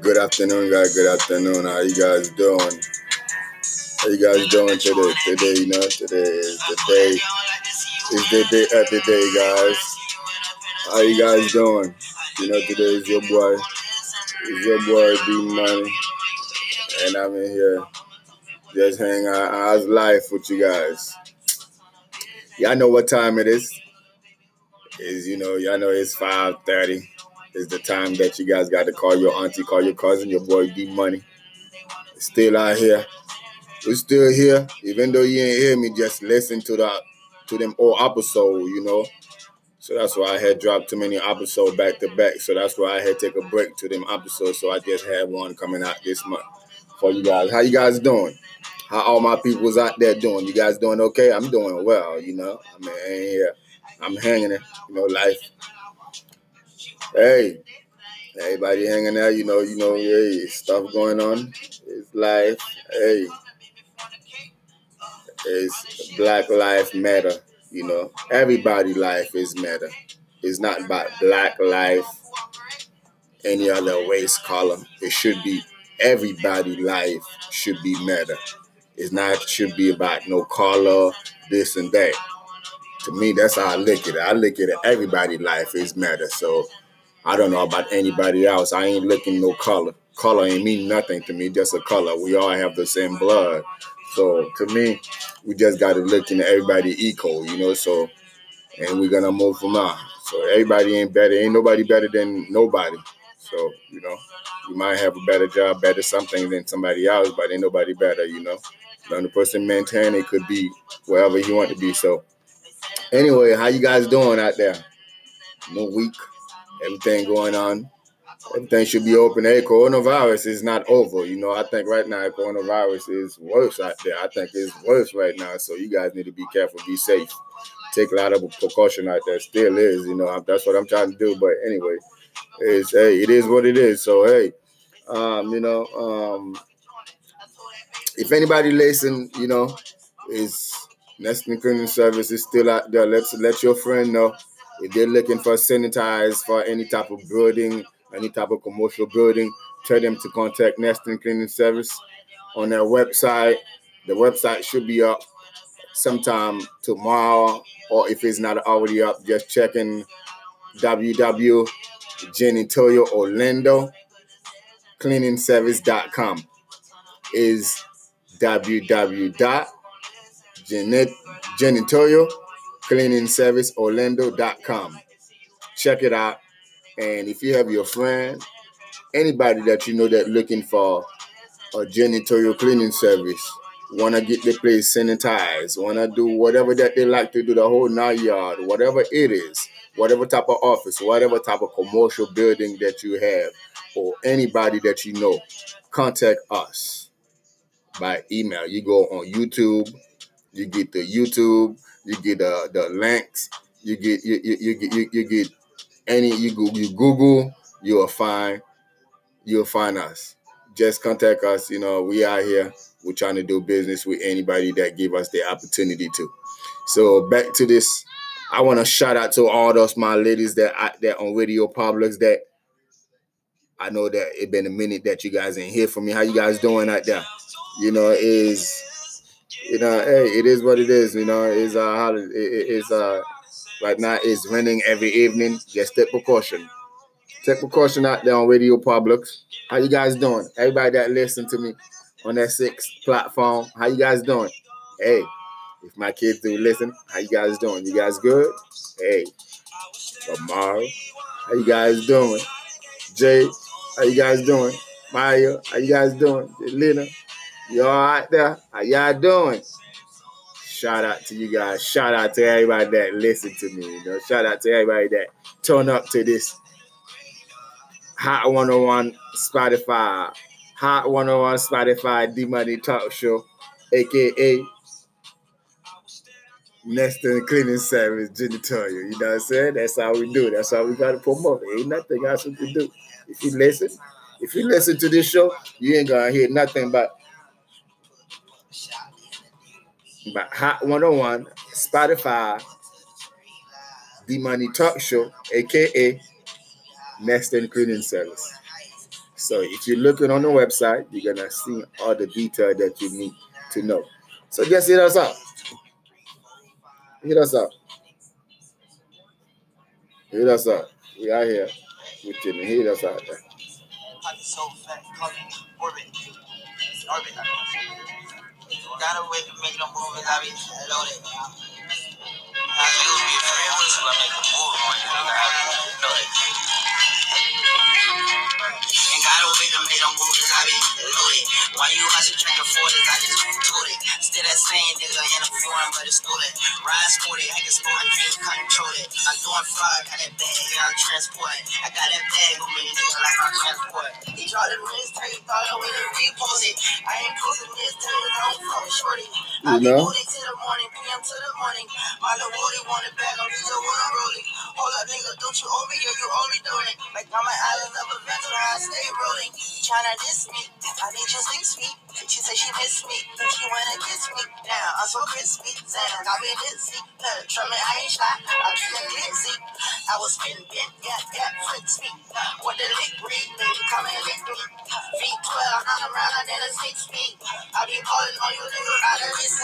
Good afternoon, guys. Good afternoon. How you guys doing? How you guys doing today? Today, you know, today is the day. Is the day at the day, guys. How you guys doing? You know, today is your boy. Is your boy D Money, and I'm in here just hanging out. How's life with you guys? Y'all know what time it is. Is you know, y'all know it's five thirty is the time that you guys got to call your auntie, call your cousin, your boy D Money. Still out here. We're still here. Even though you ain't hear me, just listen to the to them old episode, you know. So that's why I had dropped too many episodes back to back. So that's why I had take a break to them episodes. So I just had one coming out this month for you guys. How you guys doing? How all my peoples out there doing? You guys doing okay? I'm doing well, you know. I mean, here. I'm hanging it, you know, life Hey, everybody hanging out, you know, you know, hey, stuff going on. It's life. Hey, it's Black Life Matter. You know, everybody life is matter. It's not about black life, any other race color. It should be everybody life should be matter. It's not should be about no color, this and that. To me, that's how I look at it. I look at it. Everybody life is matter. So I don't know about anybody else. I ain't looking no color. Color ain't mean nothing to me, just a color. We all have the same blood. So to me, we just got to look into everybody equal, you know. So, and we're gonna move from now. So everybody ain't better. Ain't nobody better than nobody. So you know, you might have a better job, better something than somebody else, but ain't nobody better, you know. The person maintain it could be wherever you want to be. So anyway, how you guys doing out there? No week everything going on. Everything should be open. Hey, coronavirus is not over. You know, I think right now coronavirus is worse out there. I think it's worse right now. So you guys need to be careful, be safe. Take a lot of precaution out there. Still is, you know, that's what I'm trying to do. But anyway, it's hey, it is what it is. So hey, um, you know, um, if anybody listen, you know, is Nesting Cleaning Service is still out there. Let's let your friend know if they're looking for sanitized for any type of building, any type of commercial building, tell them to contact Nesting Cleaning Service on their website. The website should be up sometime tomorrow, or if it's not already up, just checking Orlando cleaningservice.com is www.genitoyo cleaningserviceorlando.com. Check it out. And if you have your friend, anybody that you know that looking for a janitorial cleaning service, want to get the place sanitized, want to do whatever that they like to do, the whole night yard, whatever it is, whatever type of office, whatever type of commercial building that you have, or anybody that you know, contact us by email. You go on YouTube, you get the YouTube you get uh, the links, you get you, you, you get you, you get any you go you Google, you'll find you'll find us. Just contact us. You know, we are here. We're trying to do business with anybody that give us the opportunity to. So back to this. I want to shout out to all those my ladies that out there on Radio Publics that I know that it been a minute that you guys ain't hear from me. How you guys doing out there? You know, is you know, hey, it is what it is. You know, it's uh, how it, it's uh, right now it's raining every evening. Just take precaution. Take precaution out there on Radio Publics. How you guys doing? Everybody that listen to me on that sixth platform, how you guys doing? Hey, if my kids do listen, how you guys doing? You guys good? Hey, Lamar, how you guys doing? Jay, how you guys doing? Maya, how you guys doing? Lena, you all right there? How y'all doing? Shout out to you guys. Shout out to everybody that listen to me. You know, shout out to everybody that turn up to this Hot 101 Spotify, Hot 101 Spotify D Money Talk Show, aka Nesting Cleaning Service Genitalia. You know what I'm saying? That's how we do. That's how we gotta promote. Ain't nothing else we can do. If you listen, if you listen to this show, you ain't gonna hear nothing but but Hot 101, Spotify, D Money Talk Show, aka Next Cleaning Service. So if you're looking on the website, you're gonna see all the detail that you need to know. So just hit us up. Hit us up. Hit us up. We are here with you. Hit us there. Gotta wait to make them movies. I be loaded. I use me for real until I make a move on you. Know that. Ain't gotta wait to make them movies, I be loaded. Why you hustle drinking 40s, I just told it. Still that same nigga in a foreign, but it's stolen. Ride sporty, I can sport, I can't control it. I'm doing fraud, got that bag, yeah, I'm transporting. I got that bag with me, nigga, like I'm transport. He to wrist, take thought I would repost it. I ain't posting this, tell you don't fuck shorty. I be booty to the morning, PM to the morning. My little woody want it back, I'm just a wood, I'm rolling. Hold up, nigga, don't you owe me, yeah, you doing it. Like I'm island of a venture, I stay rolling. Tryna diss me, I need you six feet. She said she miss me, she wanna kiss me. Now I'm so crispy, Sam, I been dizzy. Try me, I ain't shy, I keep it glitzy. I was spinning yeah, yeah, fritz me. What the lick read, baby, come and lick me. Feet 12, I'm around, then a six feet. I be calling on you, nigga, out of this.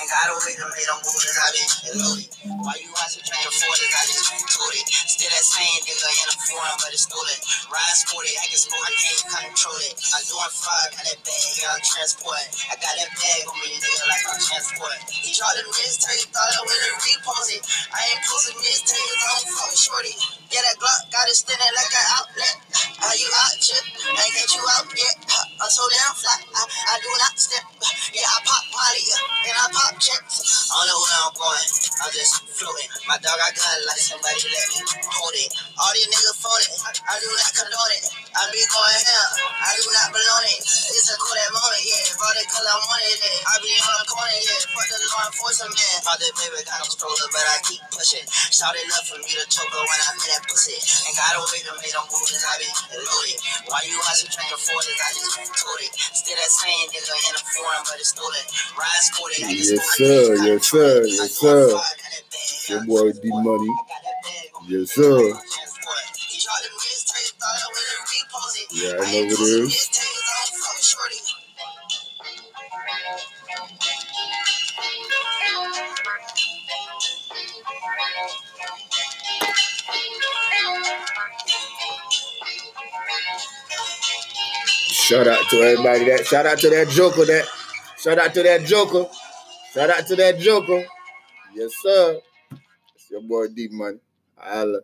Ain't gotta wait to make them moves, I been loaded. Why you watching afford it, I just it. Still that same nigga in a foreign, but it's stolen. Ride sporty, I can sport, I can't control it. I'm doing fraud, got that bag, yeah, I'm transport. I got that bag on me, nigga, like I'm transport. He tried to wrist tape, thought I would repost it. I ain't posting this I don't fuck shorty. Yeah, that Glock got it standing like an outlet. Are you out, chip? I ain't get you out yet. I'm so damn fly, I, I do not step. Yeah, I pop Molly, and I pop checks. I don't know where I'm going, I'm just floating. My dog, I got like somebody let me hold it. All these niggas phone it, I, I do not condone it. I be going hell, I do not belong it. It's a cool that moment, It cause I wanted it. I be on the corner, yeah. Fuck the law enforcement, man. That baby, got no stroller, but I keep pushing. Shout it for me to choke her when I met that pussy. And got away to make them moves, I be loaded. Why you to afford it? I just told it. Still that same nigga in a foreign, but it's stolen. Ride sporty, I Yes, sir, yes, sir, yes, sir. Your boy D Money. Yes, sir. Yeah, I know what it is. Shout out to everybody that shout out to that Joker that shout out to that Joker. Shout out to that Joker. Yes, sir. It's your boy D Money. Holla.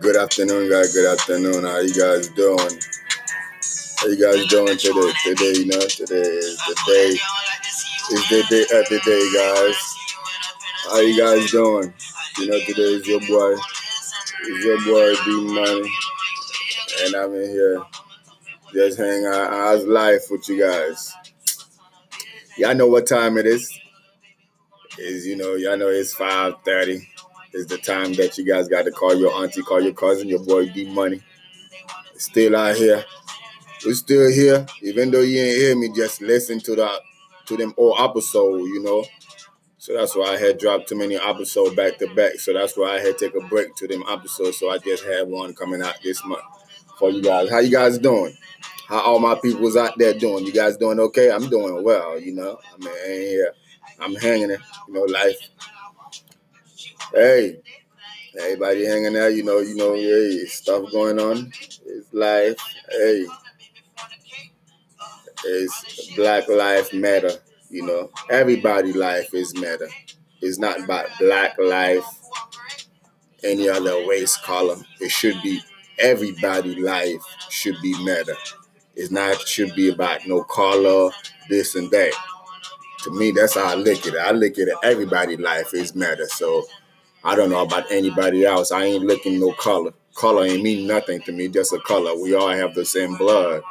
Good afternoon, guys. Good afternoon. How you guys doing? How you guys doing today? Today, you know, today is the day. Is the day at the day, guys. How you guys doing? You know, today is your boy. Is your boy D Money. And I'm in here just hanging out. How's life with you guys? Y'all know what time it is. Is you know, y'all know it's 5:30 is the time that you guys got to call your auntie, call your cousin, your boy D Money. Still out here. We're still here. Even though you ain't hear me, just listen to the to them old episode, you know. So that's why I had dropped too many episodes back to back. So that's why I had to take a break to them episodes. So I just had one coming out this month for you guys. How you guys doing? How all my peoples out there doing? You guys doing okay? I'm doing well, you know. I mean, here. I'm hanging it, you know, life hey, everybody hanging out, you know, you know, hey, stuff going on. It's life. Hey, it's Black Life Matter. You know, everybody life is matter. It's not about black life, any other race color. It should be everybody life should be matter. It's not should be about no color, this and that. To me, that's how I look at it. I look at it. Everybody life is matter. So I don't know about anybody else. I ain't looking no color. Color ain't mean nothing to me, just a color. We all have the same blood.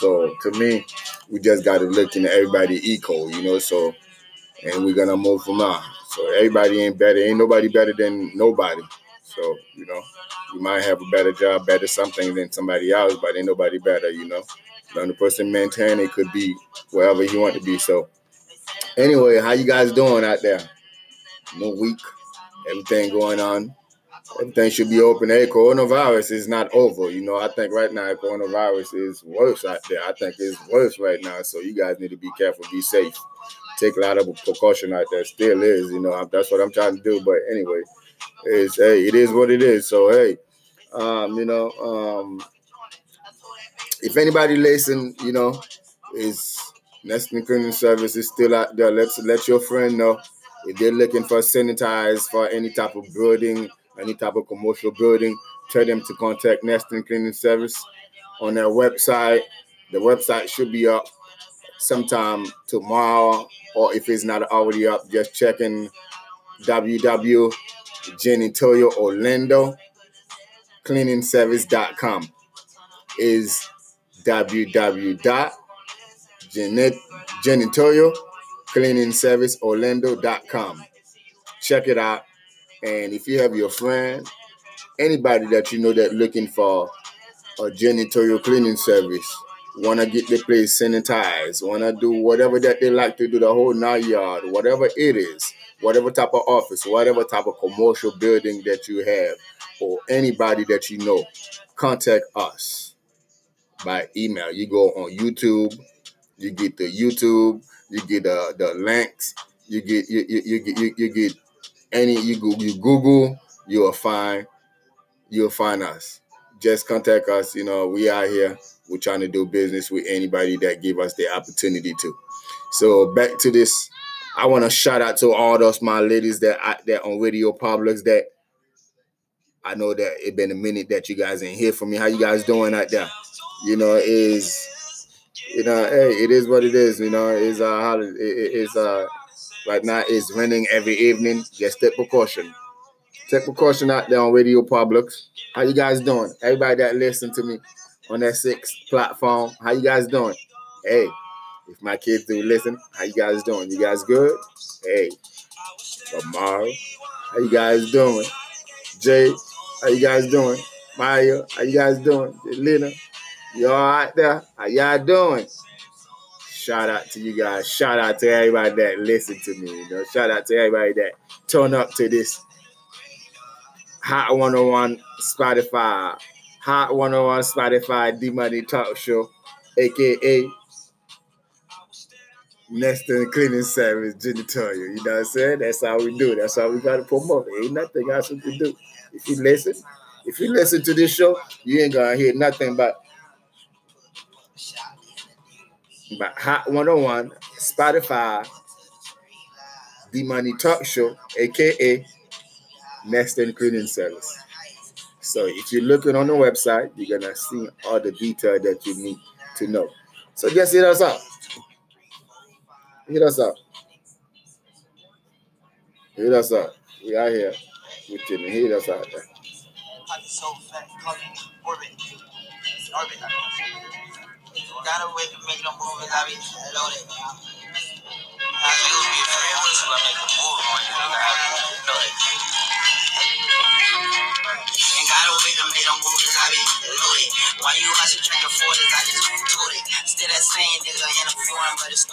So to me, we just gotta look into everybody equal, you know. So and we're gonna move from there. So everybody ain't better. Ain't nobody better than nobody. So, you know, you might have a better job, better something than somebody else, but ain't nobody better, you know. Another person maintain it could be wherever you want to be. So anyway, how you guys doing out there? No week everything going on. everything should be open. Hey, coronavirus is not over. You know, I think right now coronavirus is worse out there. I think it's worse right now. So you guys need to be careful, be safe, take a lot of precaution out there. Still is, you know, that's what I'm trying to do. But anyway, it's hey, it is what it is. So hey, um, you know, um, if anybody listen, you know, is Nesting Cleaning Service is still out there. Let's let your friend know if they're looking for sanitize for any type of building, any type of commercial building. Tell them to contact Nesting Cleaning Service on their website. The website should be up sometime tomorrow, or if it's not already up, just checking www.janitoyo Orlando cleaningservice.com is www.janitoyo.cleaningserviceorlando.com. Check it out. And if you have your friend, anybody that you know that looking for a janitorial cleaning service, want to get the place sanitized, want to do whatever that they like to do, the whole night yard, whatever it is, whatever type of office, whatever type of commercial building that you have, or anybody that you know, contact us by email. You go on YouTube, you get the YouTube, you get the, the links, you get you, you, you get you, you get any you Google, you Google, you'll find you'll find us. Just contact us. You know, we are here. We're trying to do business with anybody that give us the opportunity to. So back to this. I want to shout out to all those my ladies that out there on Radio Publics that I know that it been a minute that you guys ain't hear from me. How you guys doing out there? You know, is you know, hey, it is what it is. You know, it's uh, how it, it's uh, right now it's raining every evening. Just take precaution. Take precaution out there on Radio Publics. How you guys doing? Everybody that listen to me on that six platform, how you guys doing? Hey, if my kids do listen, how you guys doing? You guys good? Hey, tomorrow, how you guys doing? Jay, how you guys doing? Maya, how you guys doing? Lena, you all right there? How y'all doing? Shout out to you guys. Shout out to everybody that listen to me. You know, shout out to everybody that turn up to this Hot 101 Spotify, Hot 101 Spotify D Money Talk Show, aka Nesting Cleaning Service Genitalia. You know what I'm saying? That's how we do. That's how we gotta promote. Ain't nothing else we can do. If you listen, if you listen to this show, you ain't gonna hear nothing but but Hot 101, Spotify, D Money Talk Show, aka Nesting Cleaning Service. So if you're looking on the website, you're gonna see all the detail that you need to know. So just hit us up. Hit us up. Hit us up. We are here. We chilling. Hit us out there. Gotta wait to make them movies. I be loaded. I real to make move you. Know that. Ain't gotta wait to make them movies. I be loaded. Why you watching drinking 40s? I just Still that same nigga a foreign, but it's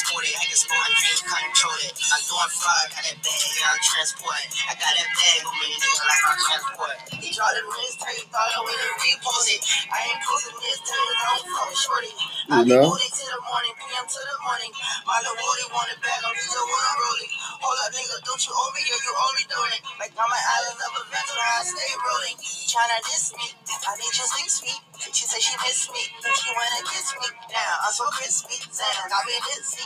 sporty, I can sport, I can't control it. I'm doing fraud, got that bag, yeah, I'm transporting. I got that bag with me, nigga, like I'm transport. He to wrist, he thought I would repost it. I ain't posting this till I don't shorty. I be booty to the morning, PM to the morning. My little woody want it back, I'm what I'm rolling. Hold up, nigga, don't you owe me, yeah, you owe me doing it. Like Mama Island of a I stay rolling. Tryna diss me, I need you six feet. She said she miss me, she wanna kiss me. Now I'm so crispy, saying I be dizzy.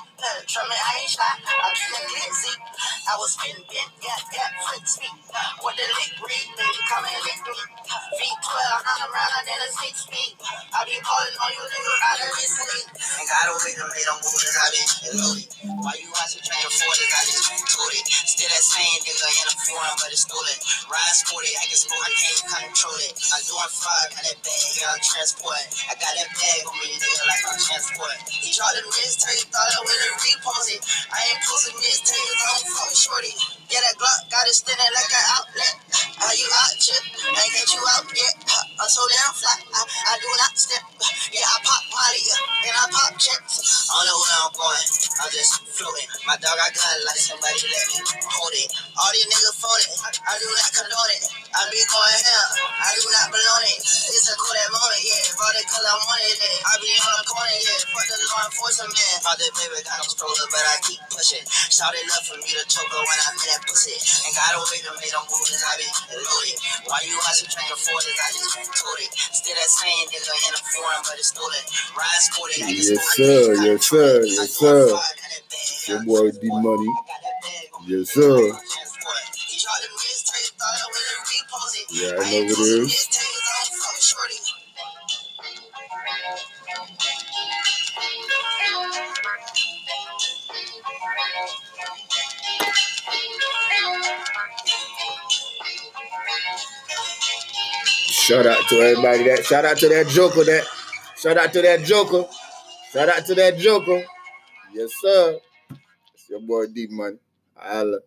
Try me, I ain't shy, I be a glitzy. I was spinning, yeah, yeah, fritz me. What the lick read, baby, come and lick me. Feet 12, I'm around, and then a six feet. I be calling on you, nigga, out of listening. Ain't got a way to make them movies, I be loaded. Why you watching train of 40s, I just it. Still that same nigga in a foreign, but it's stolen. Ride sporty, I can sport, I can't control it. I do going far, got that bag, yeah, I'm transport. I got that bag on me, nigga, like I'm transport. He tried to mistake, thought I would have it. I ain't posting mistakes, I don't fuck shorty. Yeah, that Glock got it standing like an outlet. Are you out, chip? I ain't get you out yet. I'm so damn fly, I, I do not step. Yeah, I pop Molly, yeah, and I pop checks. I don't know where I'm going, I'm just floating. My dog, I got like somebody let me hold it. All these niggas phone it, I do not condone it. I be going hell, I do not belong it. Cause I wanted it. I be on the corner, yeah. Fuck the law enforcement, man. That baby, got no stroller, but I keep pushing. Shout up for me to choke her when I hit that pussy. And got away to make them moves, I be loaded. Why you trying to afford it? I just told it. Still that same nigga in a foreign, but it's stolen. Ride sported, I Yes, sir. Yes, sir. Yes, sir. Your boy D Money. Yes, sir. Yeah, I know it is. Shout out to everybody that shout out to that Joker that shout out to that Joker. Shout out to that Joker. Yes, sir. It's your boy D Money. Holla.